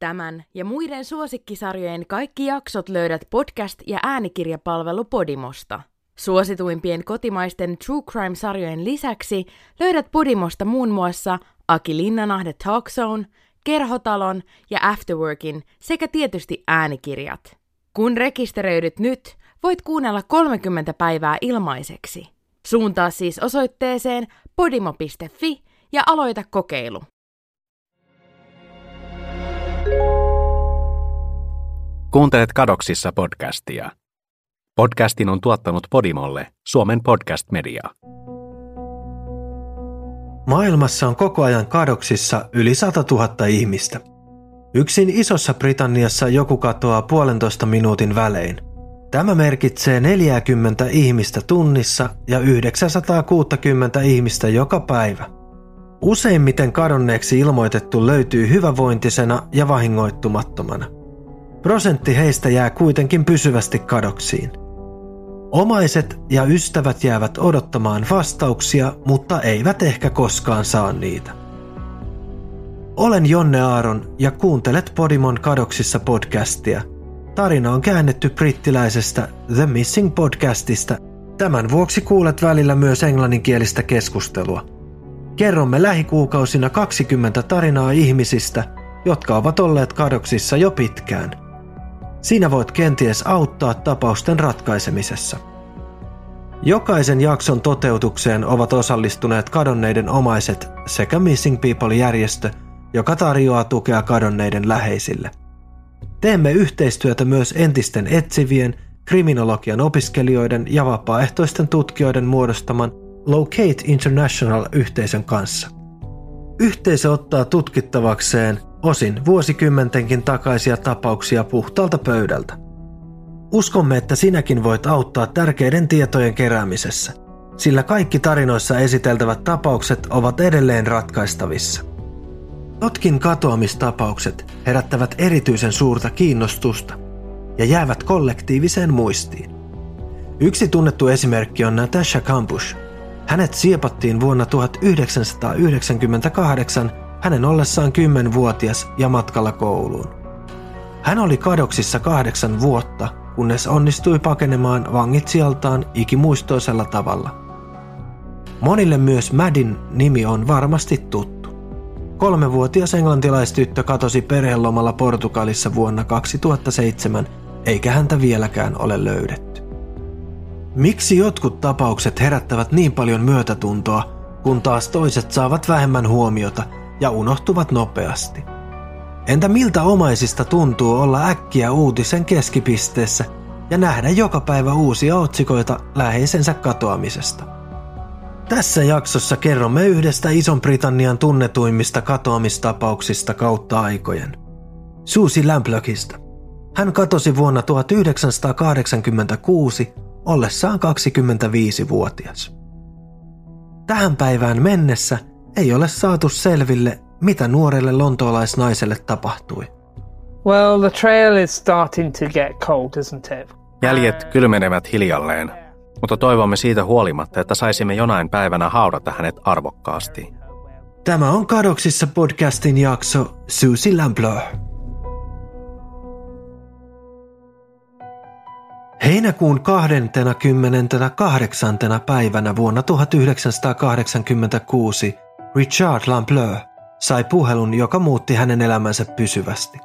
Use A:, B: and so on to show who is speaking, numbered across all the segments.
A: Tämän ja muiden suosikkisarjojen kaikki jaksot löydät podcast- ja äänikirjapalvelu Podimosta. Suosituimpien kotimaisten True Crime-sarjojen lisäksi löydät Podimosta muun muassa Aki Linnanahde Talk Zone, Kerhotalon ja Afterworkin sekä tietysti äänikirjat. Kun rekisteröidyt nyt, voit kuunnella 30 päivää ilmaiseksi. Suuntaa siis osoitteeseen podimo.fi ja aloita kokeilu.
B: Kuuntelet Kadoksissa podcastia. Podcastin on tuottanut Podimolle Suomen podcast media.
C: Maailmassa on koko ajan kadoksissa yli 100 000 ihmistä. Yksin Isossa Britanniassa joku katoaa puolentoista minuutin välein. Tämä merkitsee 40 ihmistä tunnissa ja 960 ihmistä joka päivä. Useimmiten kadonneeksi ilmoitettu löytyy hyvävointisena ja vahingoittumattomana. Prosentti heistä jää kuitenkin pysyvästi kadoksiin. Omaiset ja ystävät jäävät odottamaan vastauksia, mutta eivät ehkä koskaan saa niitä. Olen Jonne Aaron ja kuuntelet Podimon kadoksissa podcastia. Tarina on käännetty brittiläisestä The Missing podcastista. Tämän vuoksi kuulet välillä myös englanninkielistä keskustelua. Kerromme lähikuukausina 20 tarinaa ihmisistä, jotka ovat olleet kadoksissa jo pitkään. Siinä voit kenties auttaa tapausten ratkaisemisessa. Jokaisen jakson toteutukseen ovat osallistuneet kadonneiden omaiset sekä Missing People-järjestö, joka tarjoaa tukea kadonneiden läheisille. Teemme yhteistyötä myös entisten etsivien, kriminologian opiskelijoiden ja vapaaehtoisten tutkijoiden muodostaman Locate International-yhteisön kanssa. Yhteisö ottaa tutkittavakseen osin vuosikymmentenkin takaisia tapauksia puhtaalta pöydältä. Uskomme, että sinäkin voit auttaa tärkeiden tietojen keräämisessä, sillä kaikki tarinoissa esiteltävät tapaukset ovat edelleen ratkaistavissa. Jotkin katoamistapaukset herättävät erityisen suurta kiinnostusta ja jäävät kollektiiviseen muistiin. Yksi tunnettu esimerkki on Natasha Kampush. Hänet siepattiin vuonna 1998 hänen ollessaan 10-vuotias ja matkalla kouluun. Hän oli kadoksissa kahdeksan vuotta, kunnes onnistui pakenemaan vangitsijaltaan ikimuistoisella tavalla. Monille myös Madin nimi on varmasti tuttu. Kolmevuotias englantilaistyttö katosi perhelomalla Portugalissa vuonna 2007, eikä häntä vieläkään ole löydetty. Miksi jotkut tapaukset herättävät niin paljon myötätuntoa, kun taas toiset saavat vähemmän huomiota – ja unohtuvat nopeasti. Entä miltä omaisista tuntuu olla äkkiä uutisen keskipisteessä ja nähdä joka päivä uusia otsikoita läheisensä katoamisesta? Tässä jaksossa kerromme yhdestä Ison-Britannian tunnetuimmista katoamistapauksista kautta aikojen. Susi Lamplökistä. Hän katosi vuonna 1986 ollessaan 25-vuotias. Tähän päivään mennessä – ei ole saatu selville, mitä nuorelle lontoolaisnaiselle tapahtui.
D: Well, the trail is starting to get cold, isn't it?
B: Jäljet kylmenevät hiljalleen, mutta toivomme siitä huolimatta, että saisimme jonain päivänä haudata hänet arvokkaasti.
C: Tämä on Kadoksissa podcastin jakso Susie Lampleur. Heinäkuun 28. päivänä vuonna 1986 Richard Lampleur sai puhelun, joka muutti hänen elämänsä pysyvästi.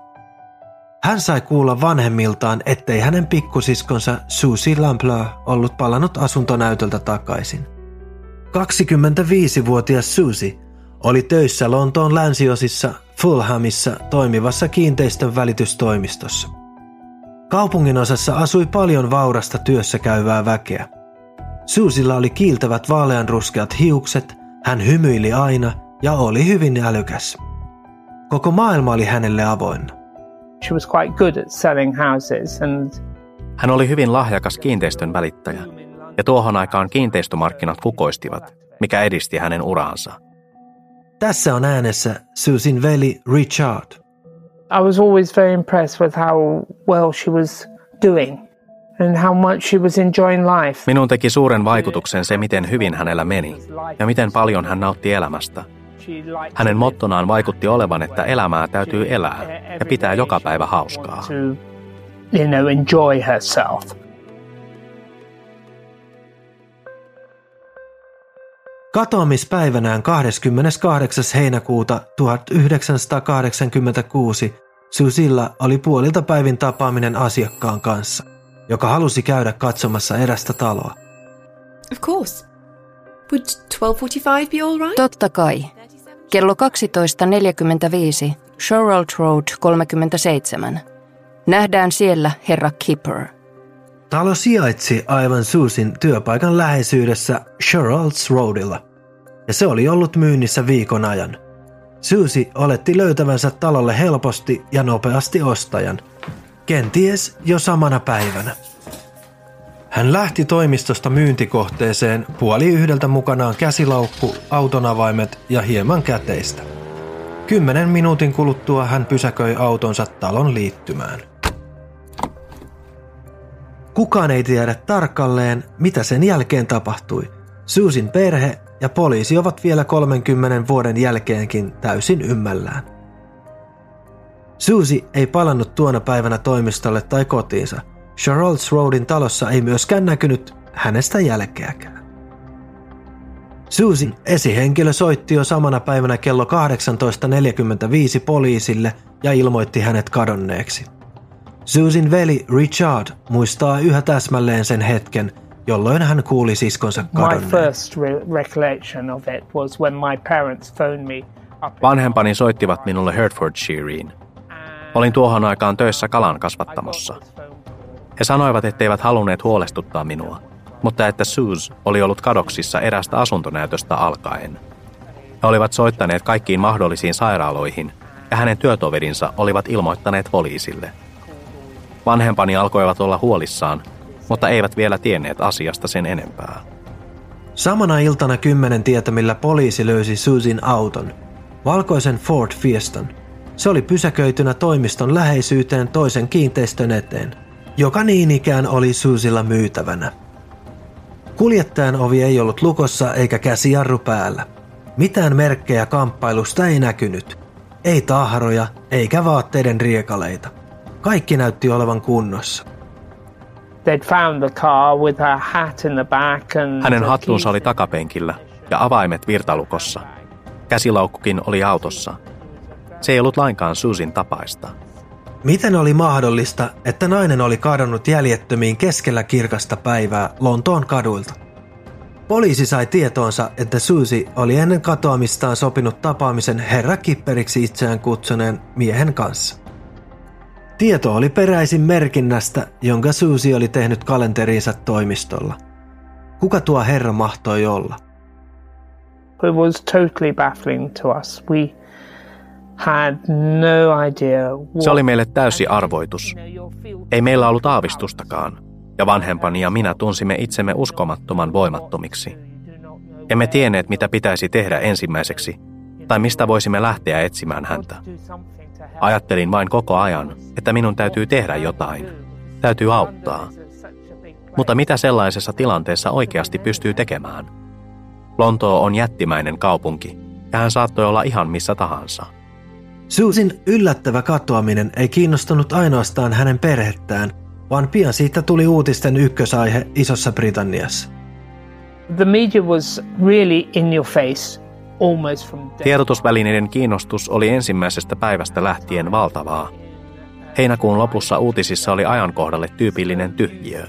C: Hän sai kuulla vanhemmiltaan, ettei hänen pikkusiskonsa Susie Lampleur ollut palannut asuntonäytöltä takaisin. 25-vuotias Susie oli töissä Lontoon länsiosissa Fulhamissa toimivassa kiinteistön välitystoimistossa. Kaupungin osassa asui paljon vaurasta työssä käyvää väkeä. Susilla oli kiiltävät vaaleanruskeat hiukset – hän hymyili aina ja oli hyvin älykäs. Koko maailma oli hänelle avoinna.
D: She was quite good at selling houses and
B: hän oli hyvin lahjakas kiinteistön välittäjä, ja tuohon aikaan kiinteistömarkkinat kukoistivat, mikä edisti hänen uraansa.
C: Tässä on äänessä Susin veli Richard.
D: I was always very impressed with how well she was doing
B: Minun teki suuren vaikutuksen se, miten hyvin hänellä meni ja miten paljon hän nautti elämästä. Hänen mottonaan vaikutti olevan, että elämää täytyy elää ja pitää joka päivä hauskaa.
D: To, you know, enjoy herself.
C: Katoamispäivänään 28. heinäkuuta 1986 Susilla oli puolilta päivin tapaaminen asiakkaan kanssa, joka halusi käydä katsomassa erästä taloa.
E: Of course. Would 12.45 be all right?
F: Totta kai. Kello 12.45, Sherald Road 37. Nähdään siellä herra Kipper.
C: Talo sijaitsi aivan Susin työpaikan läheisyydessä Sherald's Roadilla, ja se oli ollut myynnissä viikon ajan. Susi oletti löytävänsä talolle helposti ja nopeasti ostajan, kenties jo samana päivänä. Hän lähti toimistosta myyntikohteeseen puoli yhdeltä mukanaan käsilaukku, autonavaimet ja hieman käteistä. Kymmenen minuutin kuluttua hän pysäköi autonsa talon liittymään. Kukaan ei tiedä tarkalleen, mitä sen jälkeen tapahtui. Susin perhe ja poliisi ovat vielä 30 vuoden jälkeenkin täysin ymmällään. Susi ei palannut tuona päivänä toimistolle tai kotiinsa. Charles Roadin talossa ei myöskään näkynyt hänestä jälkeäkään. Susin esihenkilö soitti jo samana päivänä kello 18.45 poliisille ja ilmoitti hänet kadonneeksi. Susin veli Richard muistaa yhä täsmälleen sen hetken, jolloin hän kuuli siskonsa
D: My
C: kadonneen.
D: first re- recollection of it was when my parents phoned me up in
B: Vanhempani soittivat minulle Hertfordshireen. Olin tuohon aikaan töissä kalan kasvattamossa. He sanoivat, etteivät halunneet huolestuttaa minua, mutta että Suze oli ollut kadoksissa erästä asuntonäytöstä alkaen. He olivat soittaneet kaikkiin mahdollisiin sairaaloihin, ja hänen työtoverinsa olivat ilmoittaneet poliisille. Vanhempani alkoivat olla huolissaan, mutta eivät vielä tienneet asiasta sen enempää.
C: Samana iltana kymmenen tietämillä poliisi löysi Susin auton, valkoisen Ford Fiestan. Se oli pysäköitynä toimiston läheisyyteen toisen kiinteistön eteen, joka niin ikään oli Susilla myytävänä. Kuljettajan ovi ei ollut lukossa eikä käsijarru päällä. Mitään merkkejä kamppailusta ei näkynyt. Ei tahroja eikä vaatteiden riekaleita. Kaikki näytti olevan kunnossa.
D: They'd found the car with her hat in the back and
B: Hänen hattuunsa oli takapenkillä ja avaimet virtalukossa. Käsilaukkukin oli autossa. Se ei ollut lainkaan Susin tapaista.
C: Miten oli mahdollista, että nainen oli kadonnut jäljettömiin keskellä kirkasta päivää Lontoon kaduilta? Poliisi sai tietoonsa, että Susi oli ennen katoamistaan sopinut tapaamisen herra Kipperiksi itseään kutsuneen miehen kanssa. Tieto oli peräisin merkinnästä, jonka Susi oli tehnyt kalenteriinsa toimistolla. Kuka tuo herra mahtoi olla?
D: It was totally baffling to us. We
B: Se oli meille täysi arvoitus. Ei meillä ollut aavistustakaan, ja vanhempani ja minä tunsimme itsemme uskomattoman voimattomiksi. Emme tienneet, mitä pitäisi tehdä ensimmäiseksi, tai mistä voisimme lähteä etsimään häntä. Ajattelin vain koko ajan, että minun täytyy tehdä jotain. Täytyy auttaa. Mutta mitä sellaisessa tilanteessa oikeasti pystyy tekemään? Lontoo on jättimäinen kaupunki, ja hän saattoi olla ihan missä tahansa.
C: Susin yllättävä katoaminen ei kiinnostanut ainoastaan hänen perhettään, vaan pian siitä tuli uutisten ykkösaihe Isossa Britanniassa.
D: The media was really in your face almost from day
B: Tiedotusvälineiden kiinnostus oli ensimmäisestä päivästä lähtien valtavaa. Heinäkuun lopussa uutisissa oli ajankohdalle tyypillinen tyhjiö.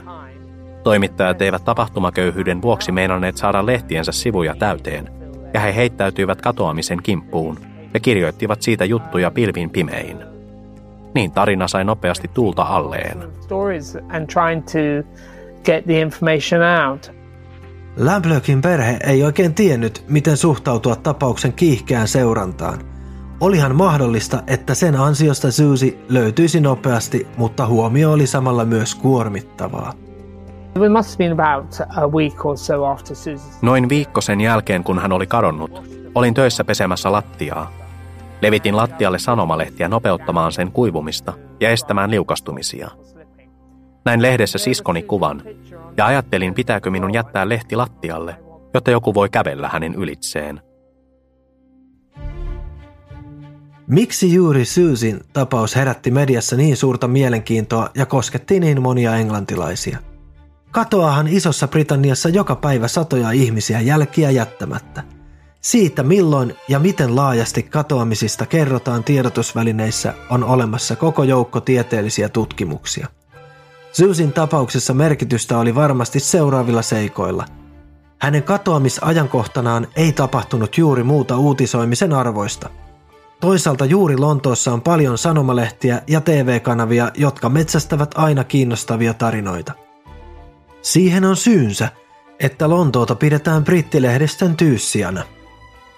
B: Toimittajat eivät tapahtumaköyhyyden vuoksi meinanneet saada lehtiensä sivuja täyteen, ja he heittäytyivät katoamisen kimppuun ja kirjoittivat siitä juttuja pilvin pimein. Niin tarina sai nopeasti tulta alleen.
C: Lamplökin perhe ei oikein tiennyt, miten suhtautua tapauksen kiihkeään seurantaan. Olihan mahdollista, että sen ansiosta Susi löytyisi nopeasti, mutta huomio oli samalla myös kuormittavaa.
B: Noin viikko sen jälkeen, kun hän oli kadonnut, olin töissä pesemässä lattiaa. Levitin lattialle sanomalehtiä nopeuttamaan sen kuivumista ja estämään liukastumisia. Näin lehdessä siskoni kuvan ja ajattelin, pitääkö minun jättää lehti lattialle, jotta joku voi kävellä hänen ylitseen.
C: Miksi juuri Suzin tapaus herätti mediassa niin suurta mielenkiintoa ja kosketti niin monia englantilaisia? Katoahan Isossa Britanniassa joka päivä satoja ihmisiä jälkiä jättämättä. Siitä milloin ja miten laajasti katoamisista kerrotaan tiedotusvälineissä on olemassa koko joukko tieteellisiä tutkimuksia. Suzin tapauksessa merkitystä oli varmasti seuraavilla seikoilla. Hänen katoamisajankohtanaan ei tapahtunut juuri muuta uutisoimisen arvoista – Toisaalta juuri Lontoossa on paljon sanomalehtiä ja TV-kanavia, jotka metsästävät aina kiinnostavia tarinoita. Siihen on syynsä, että Lontoota pidetään brittilehdistön tyyssijana.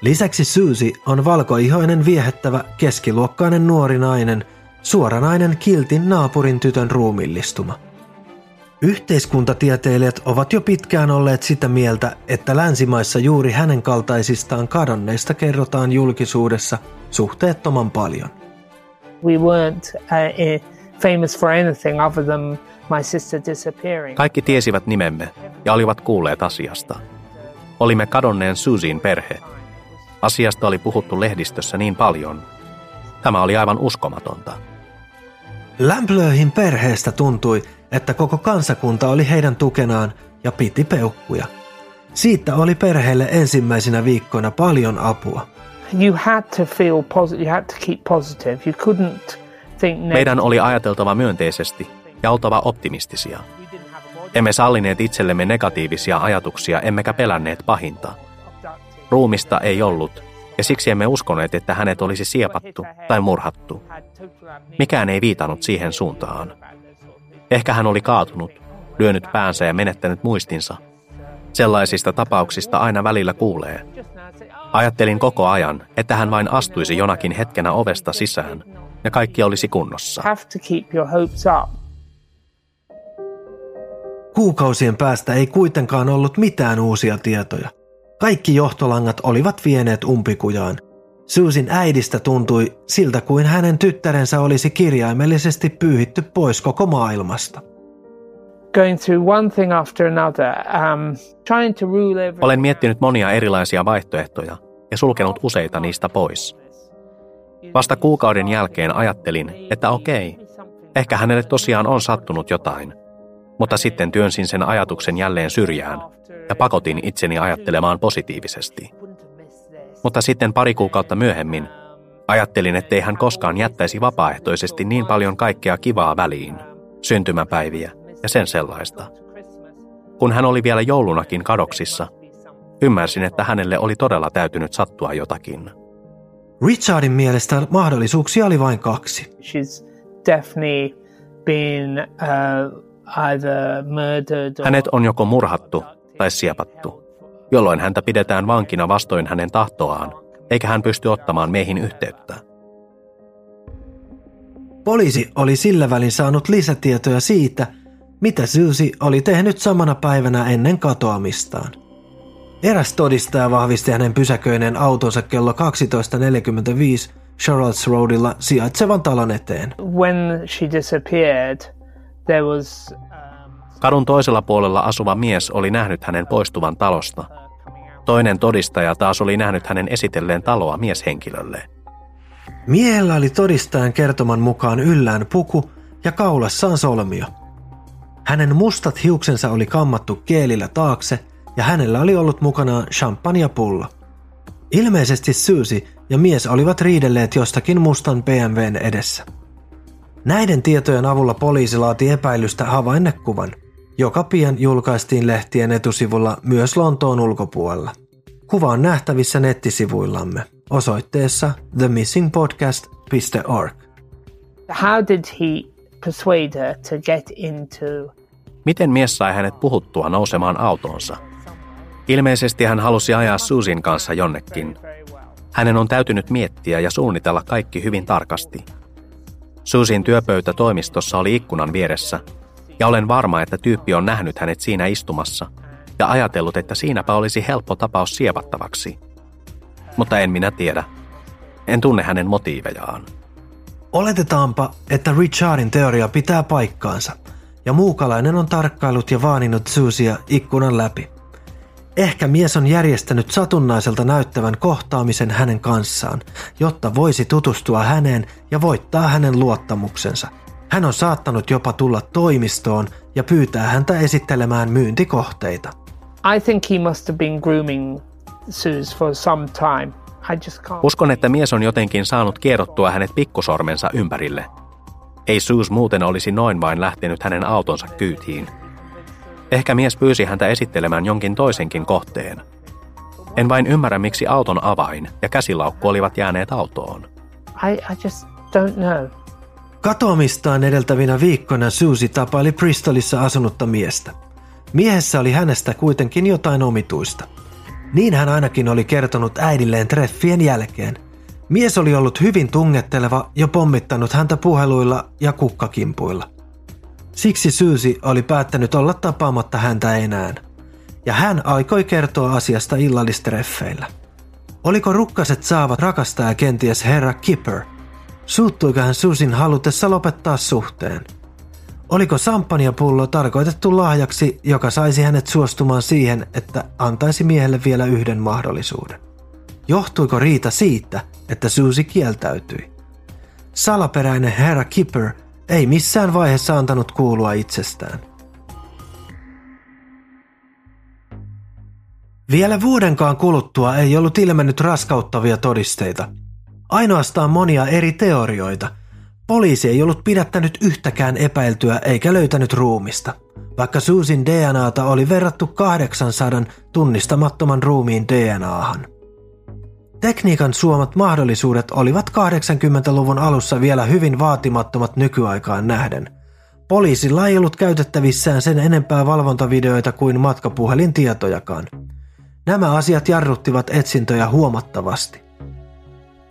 C: Lisäksi Susie on valkoihoinen viehättävä keskiluokkainen nuori nainen, suoranainen kiltin naapurin tytön ruumillistuma. Yhteiskuntatieteilijät ovat jo pitkään olleet sitä mieltä, että länsimaissa juuri hänen kaltaisistaan kadonneista kerrotaan julkisuudessa suhteettoman paljon.
D: We weren't uh, famous for anything other than my sister disappearing.
B: Kaikki tiesivät nimemme ja olivat kuulleet asiasta. Olimme kadonneen Susien perhe. Asiasta oli puhuttu lehdistössä niin paljon. Tämä oli aivan uskomatonta.
C: Lämplöihin perheestä tuntui, että koko kansakunta oli heidän tukenaan ja piti peukkuja. Siitä oli perheelle ensimmäisinä viikkoina paljon apua.
D: You had to feel positive, you had to keep positive. You couldn't think
B: Meidän oli ajateltava myönteisesti ja oltava optimistisia. Emme sallineet itsellemme negatiivisia ajatuksia, emmekä pelänneet pahinta. Ruumista ei ollut, ja siksi emme uskoneet, että hänet olisi siepattu tai murhattu. Mikään ei viitannut siihen suuntaan. Ehkä hän oli kaatunut, lyönyt päänsä ja menettänyt muistinsa. Sellaisista tapauksista aina välillä kuulee. Ajattelin koko ajan, että hän vain astuisi jonakin hetkenä ovesta sisään ja kaikki olisi kunnossa.
C: Kuukausien päästä ei kuitenkaan ollut mitään uusia tietoja. Kaikki johtolangat olivat vieneet umpikujaan. Susin äidistä tuntui siltä kuin hänen tyttärensä olisi kirjaimellisesti pyyhitty pois koko maailmasta.
B: Um, Olen miettinyt monia erilaisia vaihtoehtoja ja sulkenut useita niistä pois. Vasta kuukauden jälkeen ajattelin, että okei, ehkä hänelle tosiaan on sattunut jotain, mutta sitten työnsin sen ajatuksen jälleen syrjään ja pakotin itseni ajattelemaan positiivisesti. Mutta sitten pari kuukautta myöhemmin ajattelin, ettei hän koskaan jättäisi vapaaehtoisesti niin paljon kaikkea kivaa väliin, syntymäpäiviä ja sen sellaista. Kun hän oli vielä joulunakin kadoksissa, ymmärsin, että hänelle oli todella täytynyt sattua jotakin.
C: Richardin mielestä mahdollisuuksia oli vain kaksi.
D: She's definitely been, uh.
B: Hänet on joko murhattu tai siepattu, jolloin häntä pidetään vankina vastoin hänen tahtoaan, eikä hän pysty ottamaan meihin yhteyttä.
C: Poliisi oli sillä välin saanut lisätietoja siitä, mitä Susie oli tehnyt samana päivänä ennen katoamistaan. Eräs todistaja vahvisti hänen pysäköineen autonsa kello 12.45 Charles Roadilla sijaitsevan talon eteen.
D: When she disappeared, there was,
B: um... Kadun toisella puolella asuva mies oli nähnyt hänen poistuvan talosta. Toinen todistaja taas oli nähnyt hänen esitelleen taloa mieshenkilölle.
C: Miehellä oli todistajan kertoman mukaan yllään puku ja kaulassaan solmio. Hänen mustat hiuksensa oli kammattu keelillä taakse ja hänellä oli ollut mukanaan champagnepullo. Ilmeisesti Susie ja mies olivat riidelleet jostakin mustan BMWn edessä. Näiden tietojen avulla poliisi laati epäilystä havainnekuvan, joka pian julkaistiin lehtien etusivulla myös Lontoon ulkopuolella. Kuva on nähtävissä nettisivuillamme osoitteessa themissingpodcast.org.
D: How did he persuade her to get into
B: Miten mies sai hänet puhuttua nousemaan autoonsa? Ilmeisesti hän halusi ajaa Susin kanssa jonnekin. Hänen on täytynyt miettiä ja suunnitella kaikki hyvin tarkasti. Susin työpöytä toimistossa oli ikkunan vieressä, ja olen varma, että tyyppi on nähnyt hänet siinä istumassa ja ajatellut, että siinäpä olisi helppo tapaus sievattavaksi. Mutta en minä tiedä. En tunne hänen motiivejaan.
C: Oletetaanpa, että Richardin teoria pitää paikkaansa – ja muukalainen on tarkkailut ja vaaninut Susia ikkunan läpi. Ehkä mies on järjestänyt satunnaiselta näyttävän kohtaamisen hänen kanssaan, jotta voisi tutustua häneen ja voittaa hänen luottamuksensa. Hän on saattanut jopa tulla toimistoon ja pyytää häntä esittelemään myyntikohteita.
D: I think he must have been grooming Suze for some time.
B: Uskon, että mies on jotenkin saanut kierrottua hänet pikkusormensa ympärille. Ei Suze muuten olisi noin vain lähtenyt hänen autonsa kyytiin. Ehkä mies pyysi häntä esittelemään jonkin toisenkin kohteen. En vain ymmärrä, miksi auton avain ja käsilaukku olivat jääneet autoon.
D: I, I just don't know.
C: Katoamistaan edeltävinä viikkoina Susie tapaili Bristolissa asunutta miestä. Miehessä oli hänestä kuitenkin jotain omituista. Niin hän ainakin oli kertonut äidilleen treffien jälkeen. Mies oli ollut hyvin tungetteleva ja pommittanut häntä puheluilla ja kukkakimpuilla. Siksi Susie oli päättänyt olla tapaamatta häntä enää. Ja hän aikoi kertoa asiasta illallistreffeillä. Oliko rukkaset saavat rakastaja kenties herra Kipper? Suuttuiko hän Susin halutessa lopettaa suhteen? Oliko sampanjapullo tarkoitettu lahjaksi, joka saisi hänet suostumaan siihen, että antaisi miehelle vielä yhden mahdollisuuden? Johtuiko riita siitä, että Susi kieltäytyi? Salaperäinen herra Kipper ei missään vaiheessa antanut kuulua itsestään. Vielä vuodenkaan kuluttua ei ollut ilmennyt raskauttavia todisteita. Ainoastaan monia eri teorioita. Poliisi ei ollut pidättänyt yhtäkään epäiltyä eikä löytänyt ruumista, vaikka Susin DNAta oli verrattu 800 tunnistamattoman ruumiin DNAhan. Tekniikan suomat mahdollisuudet olivat 80-luvun alussa vielä hyvin vaatimattomat nykyaikaan nähden. Poliisilla ei ollut käytettävissään sen enempää valvontavideoita kuin matkapuhelintietojakaan. Nämä asiat jarruttivat etsintöjä huomattavasti.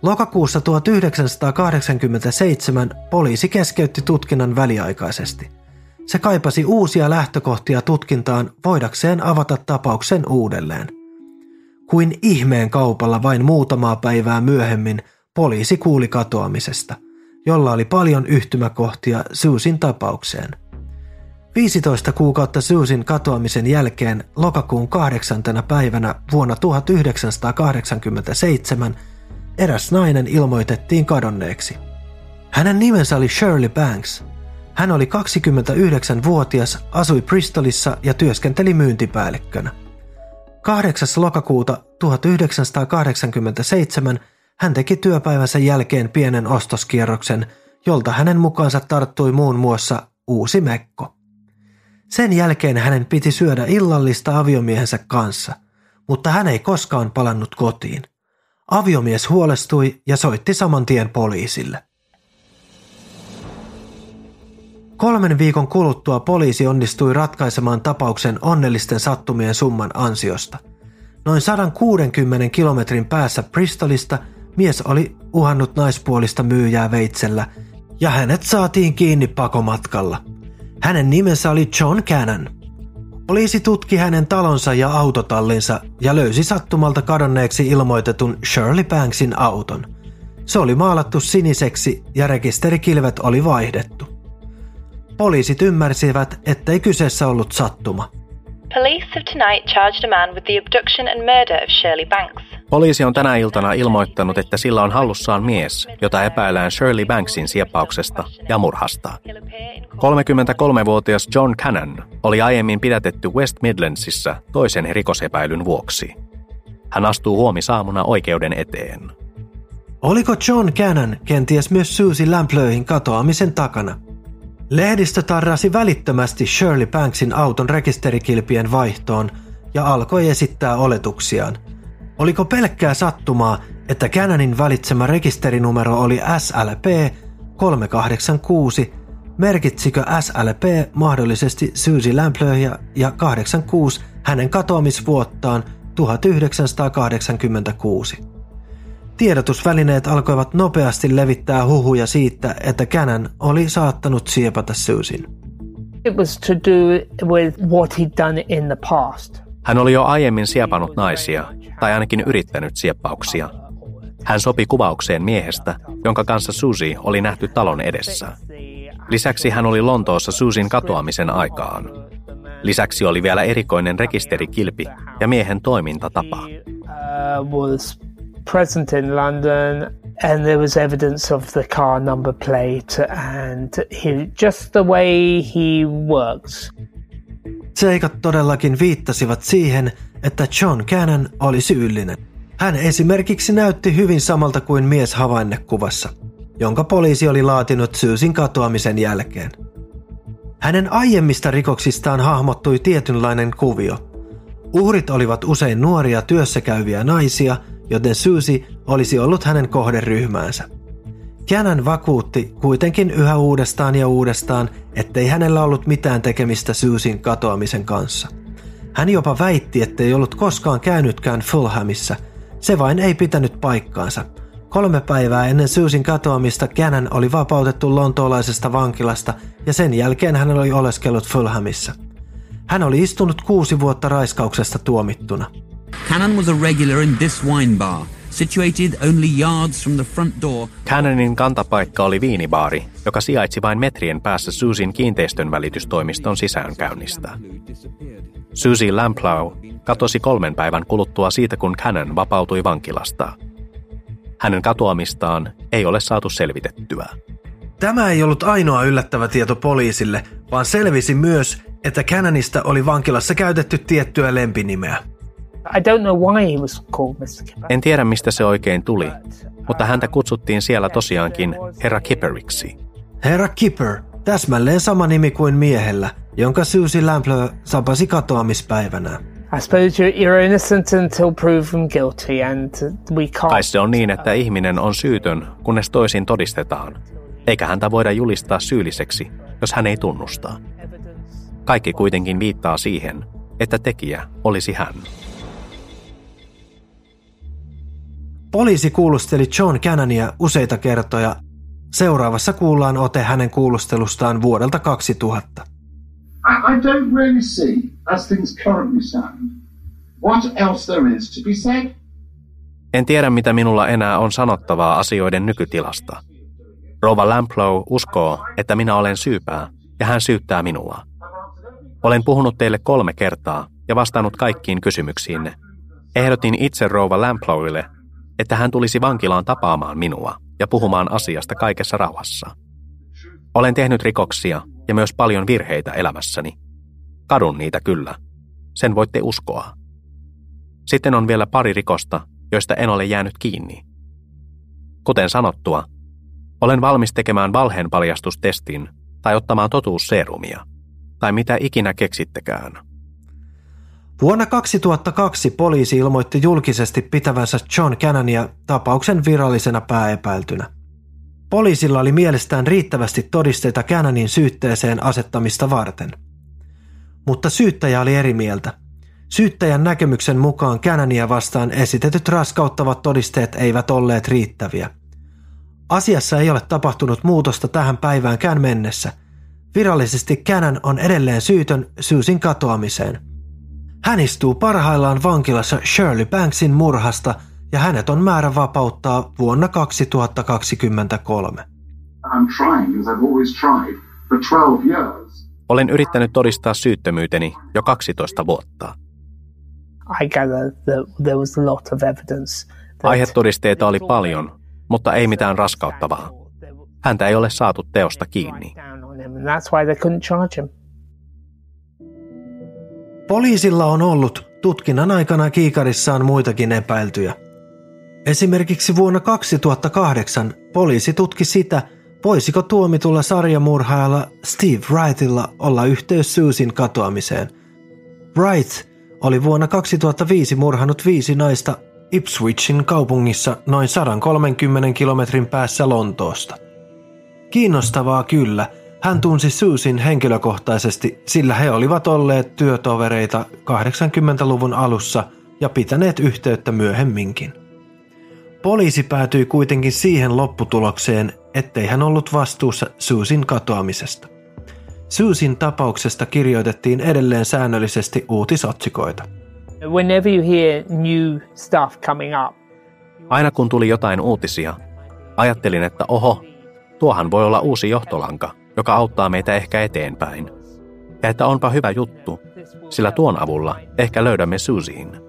C: Lokakuussa 1987 poliisi keskeytti tutkinnan väliaikaisesti. Se kaipasi uusia lähtökohtia tutkintaan voidakseen avata tapauksen uudelleen. Kuin ihmeen kaupalla vain muutamaa päivää myöhemmin poliisi kuuli katoamisesta, jolla oli paljon yhtymäkohtia Susin tapaukseen. 15 kuukautta Susin katoamisen jälkeen lokakuun kahdeksantena päivänä vuonna 1987 eräs nainen ilmoitettiin kadonneeksi. Hänen nimensä oli Shirley Banks. Hän oli 29-vuotias, asui Bristolissa ja työskenteli myyntipäällikkönä. 8. lokakuuta 1987 hän teki työpäivänsä jälkeen pienen ostoskierroksen, jolta hänen mukaansa tarttui muun muassa uusi mekko. Sen jälkeen hänen piti syödä illallista aviomiehensä kanssa, mutta hän ei koskaan palannut kotiin. Aviomies huolestui ja soitti saman tien poliisille. Kolmen viikon kuluttua poliisi onnistui ratkaisemaan tapauksen onnellisten sattumien summan ansiosta. Noin 160 kilometrin päässä Bristolista mies oli uhannut naispuolista myyjää veitsellä ja hänet saatiin kiinni pakomatkalla. Hänen nimensä oli John Cannon. Poliisi tutki hänen talonsa ja autotallinsa ja löysi sattumalta kadonneeksi ilmoitetun Shirley Banksin auton. Se oli maalattu siniseksi ja rekisterikilvet oli vaihdettu. Poliisit ymmärsivät, ettei kyseessä ollut sattuma.
G: Police have tonight charged a man with the abduction and murder of Shirley Banks.
B: Poliisi on tänä iltana ilmoittanut, että sillä on hallussaan mies, jota epäillään Shirley Banksin sieppauksesta ja murhasta. 33-vuotias John Cannon oli aiemmin pidätetty West Midlandsissa toisen rikosepäilyn vuoksi. Hän astuu huomisaamuna oikeuden eteen.
C: Oliko John Cannon kenties myös Susie Lamplöhin katoamisen takana? Lehdistö tarrasi välittömästi Shirley Banksin auton rekisterikilpien vaihtoon ja alkoi esittää oletuksiaan. Oliko pelkkää sattumaa, että Cannonin valitsema rekisterinumero oli SLP 386, merkitsikö SLP mahdollisesti Susie Lamplöhiä ja 86 hänen katoamisvuottaan 1986. Tiedotusvälineet alkoivat nopeasti levittää huhuja siitä, että Cannon oli saattanut siepata Susin.
D: It was to do with what he'd done in the past.
B: Hän oli jo aiemmin siepannut naisia, tai ainakin yrittänyt sieppauksia. Hän sopi kuvaukseen miehestä, jonka kanssa Susi oli nähty talon edessä. Lisäksi hän oli Lontoossa Susin katoamisen aikaan. Lisäksi oli vielä erikoinen rekisterikilpi ja miehen toimintatapa.
D: Uh, was present in London and there was evidence of the car number plate and he, just the way he works.
C: Seikat todellakin viittasivat siihen, että John Cannon oli syyllinen. Hän esimerkiksi näytti hyvin samalta kuin mies havainnekuvassa, jonka poliisi oli laatinut Syysin katoamisen jälkeen. Hänen aiemmista rikoksistaan hahmottui tietynlainen kuvio. Uhrit olivat usein nuoria työssäkäyviä naisia, joten Susi olisi ollut hänen kohderyhmäänsä. Känän vakuutti kuitenkin yhä uudestaan ja uudestaan, ettei hänellä ollut mitään tekemistä Susin katoamisen kanssa. Hän jopa väitti, ettei ollut koskaan käynytkään Fulhamissa. Se vain ei pitänyt paikkaansa. Kolme päivää ennen Susin katoamista Cannon oli vapautettu lontoolaisesta vankilasta ja sen jälkeen hän oli oleskellut Fulhamissa. Hän oli istunut kuusi vuotta raiskauksesta tuomittuna.
H: Cannon was a regular in this wine bar, situated only yards from the front door.
B: Cannonin kantapaikka oli viinibaari, joka sijaitsi vain metrien päässä Susin kiinteistön välitystoimiston sisäänkäynnistä. Susie Lamplow katosi kolmen päivän kuluttua siitä, kun Cannon vapautui vankilasta. Hänen katoamistaan ei ole saatu selvitettyä.
C: Tämä ei ollut ainoa yllättävä tieto poliisille, vaan selvisi myös, että Cannonista oli vankilassa käytetty tiettyä lempinimeä.
D: I don't know why he was called Mr. Kipper.
B: En tiedä, mistä se oikein tuli, mutta häntä kutsuttiin siellä tosiaankin herra Kipperiksi.
C: Herra Kipper, täsmälleen sama nimi kuin miehellä, jonka Susie Lampler sapasi katoamispäivänä.
D: I suppose you're, you're innocent until proven guilty, and we can't.
B: Kai se on niin, että ihminen on syytön, kunnes toisin todistetaan, eikä häntä voida julistaa syylliseksi, jos hän ei tunnusta. Kaikki kuitenkin viittaa siihen, että tekijä olisi hän.
C: Poliisi kuulusteli John Cannonia useita kertoja. Seuraavassa kuullaan ote hänen kuulustelustaan vuodelta 2000.
I: I, I don't really see, as things currently stand, what else there is to be said.
B: En tiedä, mitä minulla enää on sanottavaa asioiden nykytilasta. Rova Lamplow uskoo, että minä olen syypää, ja hän syyttää minua. Olen puhunut teille kolme kertaa ja vastannut kaikkiin kysymyksiinne. Ehdotin itse Rova Lamplowille, että hän tulisi vankilaan tapaamaan minua ja puhumaan asiasta kaikessa rauhassa. Olen tehnyt rikoksia ja myös paljon virheitä elämässäni. Kadun niitä kyllä. Sen voitte uskoa. Sitten on vielä pari rikosta, joista en ole jäänyt kiinni. Kuten sanottua, olen valmis tekemään valheenpaljastustestin tai ottamaan totuusseerumia, tai mitä ikinä keksittekään.
C: Vuonna 2002 poliisi ilmoitti julkisesti pitävänsä John Cannonia tapauksen virallisena pääepäiltynä. Poliisilla oli mielestään riittävästi todisteita Cannonin syytteeseen asettamista varten. Mutta syyttäjä oli eri mieltä. Syyttäjän näkemyksen mukaan Cannonia vastaan esitetyt raskauttavat todisteet eivät olleet riittäviä. Asiassa ei ole tapahtunut muutosta tähän päiväänkään mennessä. Virallisesti Cannon on edelleen syytön Susin katoamiseen. Hän istuu parhaillaan vankilassa Shirley Banksin murhasta – ja hänet on määrä vapauttaa vuonna 2023.
B: Olen yrittänyt todistaa syyttömyyteni jo 12 vuotta. Aihetodisteita oli paljon, mutta ei mitään raskauttavaa. Häntä ei ole saatu teosta kiinni.
C: Poliisilla on ollut tutkinnan aikana kiikarissaan muitakin epäiltyjä – Esimerkiksi vuonna 2008 poliisi tutki sitä, voisiko tuomitulla sarjamurhaajalla Steve Wrightilla olla yhteys Susin katoamiseen. Wright oli vuonna 2005 murhannut viisi naista Ipswichin kaupungissa noin 130 kilometrin päässä Lontoosta. Kiinnostavaa kyllä, hän tunsi Susin henkilökohtaisesti, sillä he olivat olleet työtovereita 80-luvun alussa ja pitäneet yhteyttä myöhemminkin. Poliisi päätyi kuitenkin siihen lopputulokseen, ettei hän ollut vastuussa Susin katoamisesta. Susin tapauksesta kirjoitettiin edelleen säännöllisesti uutisotsikoita.
D: Whenever you hear new stuff coming up,
B: Aina kun tuli jotain uutisia, ajattelin, että oho, tuohan voi olla uusi johtolanka, joka auttaa meitä ehkä eteenpäin. Ja että onpa hyvä juttu, sillä tuon avulla ehkä löydämme Susyin.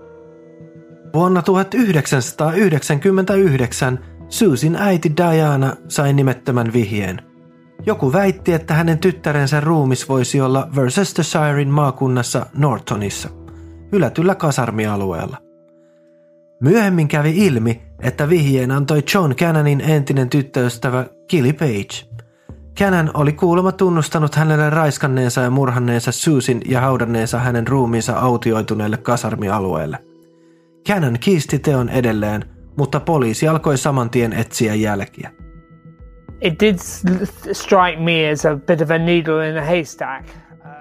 C: Vuonna 1999 Susin äiti Diana sai nimettömän vihjeen. Joku väitti, että hänen tyttärensä ruumis voisi olla Worcestershirein maakunnassa Nortonissa, hylätyllä kasarmialueella. Myöhemmin kävi ilmi, että vihjeen antoi John Cannonin entinen tyttöystävä Gilly Page. Cannon oli kuulemma tunnustanut hänelle raiskanneensa ja murhanneensa Susin ja haudanneensa hänen ruumiinsa autioituneelle kasarmialueelle. Cannon kiisti teon edelleen, mutta poliisi alkoi saman tien etsiä jälkiä.
D: It did strike me as a bit of a needle in a haystack.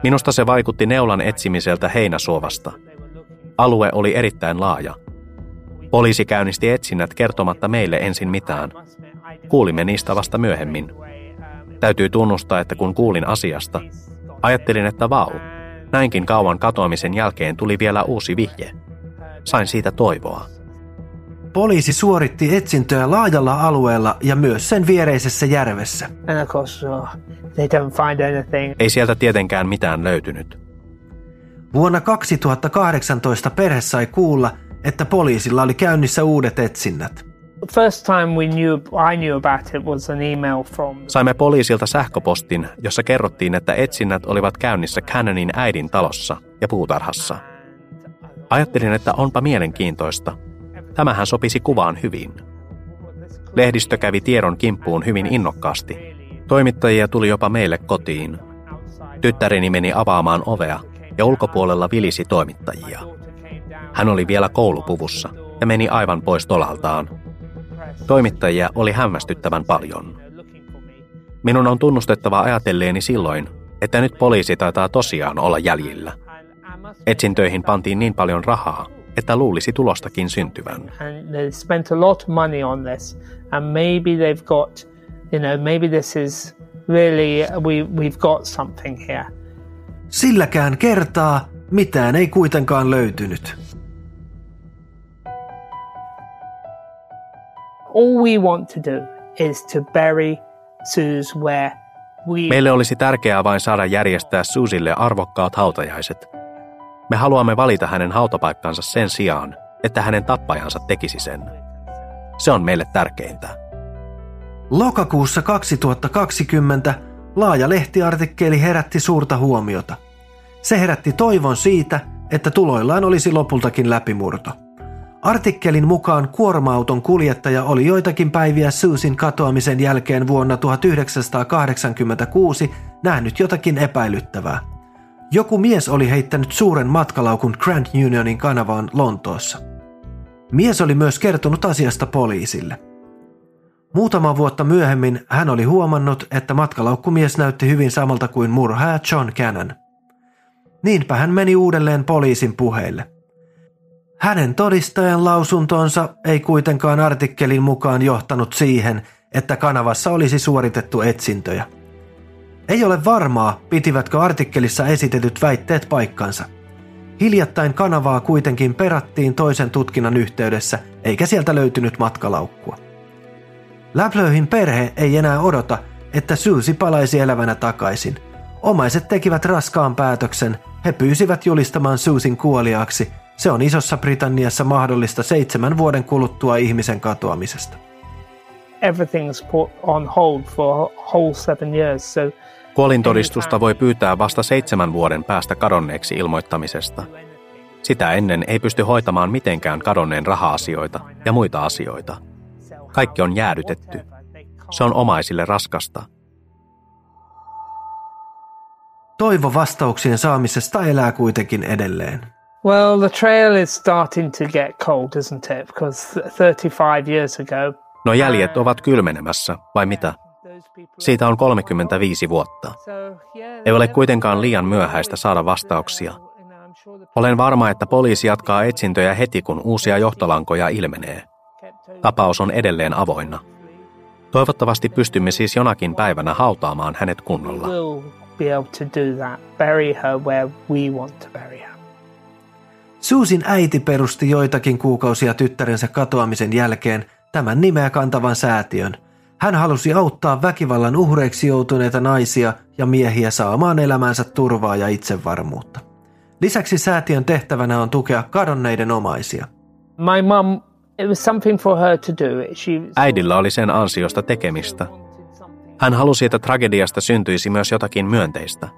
B: Minusta se vaikutti neulan etsimiseltä heinäsuovasta. Alue oli erittäin laaja. Poliisi käynnisti etsinnät kertomatta meille ensin mitään. Kuulimme niistä vasta myöhemmin. Täytyy tunnustaa, että kun kuulin asiasta, ajattelin, että vau, näinkin kauan katoamisen jälkeen tuli vielä uusi vihje. Sain siitä toivoa.
C: Poliisi suoritti etsintöä laajalla alueella ja myös sen viereisessä järvessä.
D: Uh.
B: Ei sieltä tietenkään mitään löytynyt.
C: Vuonna 2018 perhe sai kuulla, että poliisilla oli käynnissä uudet etsinnät.
B: Saimme poliisilta sähköpostin, jossa kerrottiin, että etsinnät olivat käynnissä Cannonin äidin talossa ja puutarhassa. Ajattelin, että onpa mielenkiintoista. Tämähän sopisi kuvaan hyvin. Lehdistö kävi tiedon kimppuun hyvin innokkaasti. Toimittajia tuli jopa meille kotiin. Tyttäreni meni avaamaan ovea ja ulkopuolella vilisi toimittajia. Hän oli vielä koulupuvussa ja meni aivan pois tolaltaan. Toimittajia oli hämmästyttävän paljon. Minun on tunnustettava ajatelleeni silloin, että nyt poliisi taitaa tosiaan olla jäljillä. Etsintöihin pantiin niin paljon rahaa, että luulisi tulostakin syntyvän.
D: and they spent a lot of all we want to do is to bury Suze where we
B: Meille olisi tärkeää vain saada järjestää Susille arvokkaat hautajaiset. Me haluamme valita hänen hautapaikkansa sen sijaan, että hänen tappajansa tekisi sen. Se on meille tärkeintä.
C: Lokakuussa 2020 laaja lehtiartikkeli herätti suurta huomiota. Se herätti toivon siitä, että tuloillaan olisi lopultakin läpimurto. Artikkelin mukaan kuorma-auton kuljettaja oli joitakin päiviä Susin katoamisen jälkeen vuonna 1986 nähnyt jotakin epäilyttävää. Joku mies oli heittänyt suuren matkalaukun Grand Unionin kanavaan Lontoossa. Mies oli myös kertonut asiasta poliisille. Muutama vuotta myöhemmin hän oli huomannut, että matkalaukkumies näytti hyvin samalta kuin murhaaja John Cannon. Niinpä hän meni uudelleen poliisin puheille. Hänen todistajan lausuntonsa ei kuitenkaan artikkelin mukaan johtanut siihen, että kanavassa olisi suoritettu etsintöjä. Ei ole varmaa, pitivätkö artikkelissa esitetyt väitteet paikkansa. Hiljattain kanavaa kuitenkin perattiin toisen tutkinnan yhteydessä, eikä sieltä löytynyt matkalaukkua. Läplöihin perhe ei enää odota, että Susi palaisi elävänä takaisin. Omaiset tekivät raskaan päätöksen, he pyysivät julistamaan Susin kuoliaaksi. Se on Isossa Britanniassa mahdollista seitsemän vuoden kuluttua ihmisen katoamisesta.
D: everything's put on hold for whole seven years so
B: Kuolintodistusta voi pyytää vasta seitsemän vuoden päästä kadonneeksi ilmoittamisesta. Sitä ennen ei pysty hoitamaan mitenkään kadonneen raha-asioita ja muita asioita. Kaikki on jäädytetty. Se on omaisille raskasta.
C: Toivo vastauksien saamisesta elää kuitenkin edelleen.
D: Well the trail is starting to get cold isn't it because 35 years ago
B: No jäljet ovat kylmenemässä, vai mitä? Siitä on 35 vuotta. Ei ole kuitenkaan liian myöhäistä saada vastauksia. Olen varma, että poliisi jatkaa etsintöjä heti, kun uusia johtolankoja ilmenee. Tapaus on edelleen avoinna. Toivottavasti pystymme siis jonakin päivänä hautaamaan hänet kunnolla.
C: Susin äiti perusti joitakin kuukausia tyttärensä katoamisen jälkeen tämän nimeä kantavan säätiön. Hän halusi auttaa väkivallan uhreiksi joutuneita naisia ja miehiä saamaan elämänsä turvaa ja itsevarmuutta. Lisäksi säätiön tehtävänä on tukea kadonneiden omaisia.
D: My mum, it was something for her to do. She,
B: Äidillä oli sen ansiosta tekemistä. Hän halusi, että tragediasta syntyisi myös jotakin myönteistä.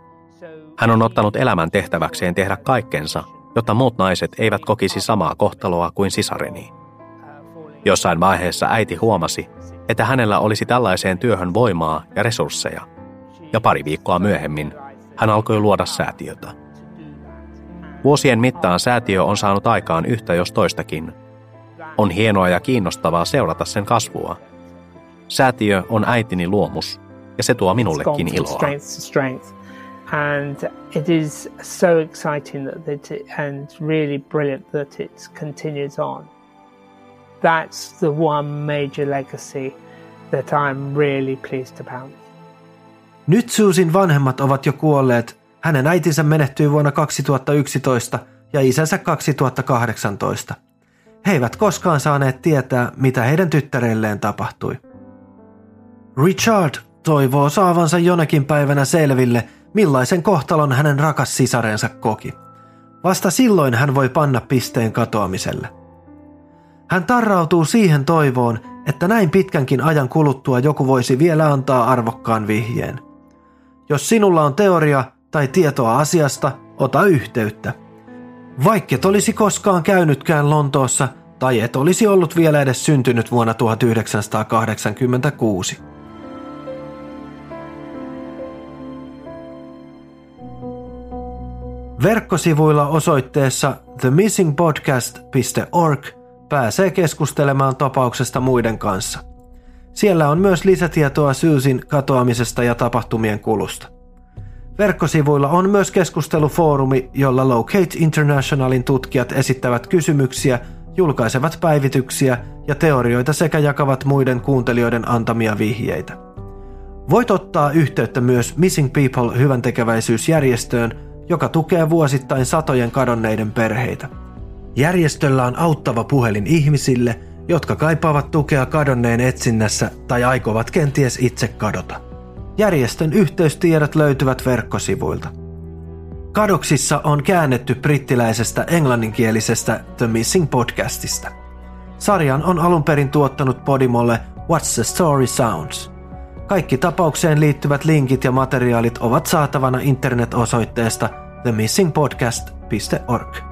B: Hän on ottanut elämän tehtäväkseen tehdä kaikkensa, jotta muut naiset eivät kokisi samaa kohtaloa kuin sisareni. Jossain vaiheessa äiti huomasi, että hänellä olisi tällaiseen työhön voimaa ja resursseja. Ja pari viikkoa myöhemmin hän alkoi luoda säätiötä. Vuosien mittaan säätiö on saanut aikaan yhtä jos toistakin. On hienoa ja kiinnostavaa seurata sen kasvua. Säätiö on äitini luomus, ja se tuo minullekin iloa.
D: And it is so exciting that it, and really brilliant that it continues on. That's the one major legacy that I'm really pleased about.
C: Nyt Susin vanhemmat ovat jo kuolleet. Hänen äitinsä menehtyi vuonna 2011 ja isänsä 2018. He eivät koskaan saaneet tietää, mitä heidän tyttärelleen tapahtui. Richard toivoo saavansa jonakin päivänä selville, millaisen kohtalon hänen rakas sisarensa koki. Vasta silloin hän voi panna pisteen katoamiselle. Hän tarrautuu siihen toivoon, että näin pitkänkin ajan kuluttua joku voisi vielä antaa arvokkaan vihjeen. Jos sinulla on teoria tai tietoa asiasta, ota yhteyttä. Vaikket olisi koskaan käynytkään Lontoossa tai et olisi ollut vielä edes syntynyt vuonna 1986. Verkkosivuilla osoitteessa themissingpodcast.org pääsee keskustelemaan tapauksesta muiden kanssa. Siellä on myös lisätietoa Syysin katoamisesta ja tapahtumien kulusta. Verkkosivuilla on myös keskustelufoorumi, jolla Locate Internationalin tutkijat esittävät kysymyksiä, julkaisevat päivityksiä ja teorioita sekä jakavat muiden kuuntelijoiden antamia vihjeitä. Voit ottaa yhteyttä myös Missing People hyväntekeväisyysjärjestöön, joka tukee vuosittain satojen kadonneiden perheitä. Järjestöllä on auttava puhelin ihmisille, jotka kaipaavat tukea kadonneen etsinnässä tai aikovat kenties itse kadota. Järjestön yhteystiedot löytyvät verkkosivuilta. Kadoksissa on käännetty brittiläisestä englanninkielisestä The Missing podcastista. Sarjan on alun perin tuottanut Podimolle What's the Story Sounds. Kaikki tapaukseen liittyvät linkit ja materiaalit ovat saatavana internet-osoitteesta themissingpodcast.org.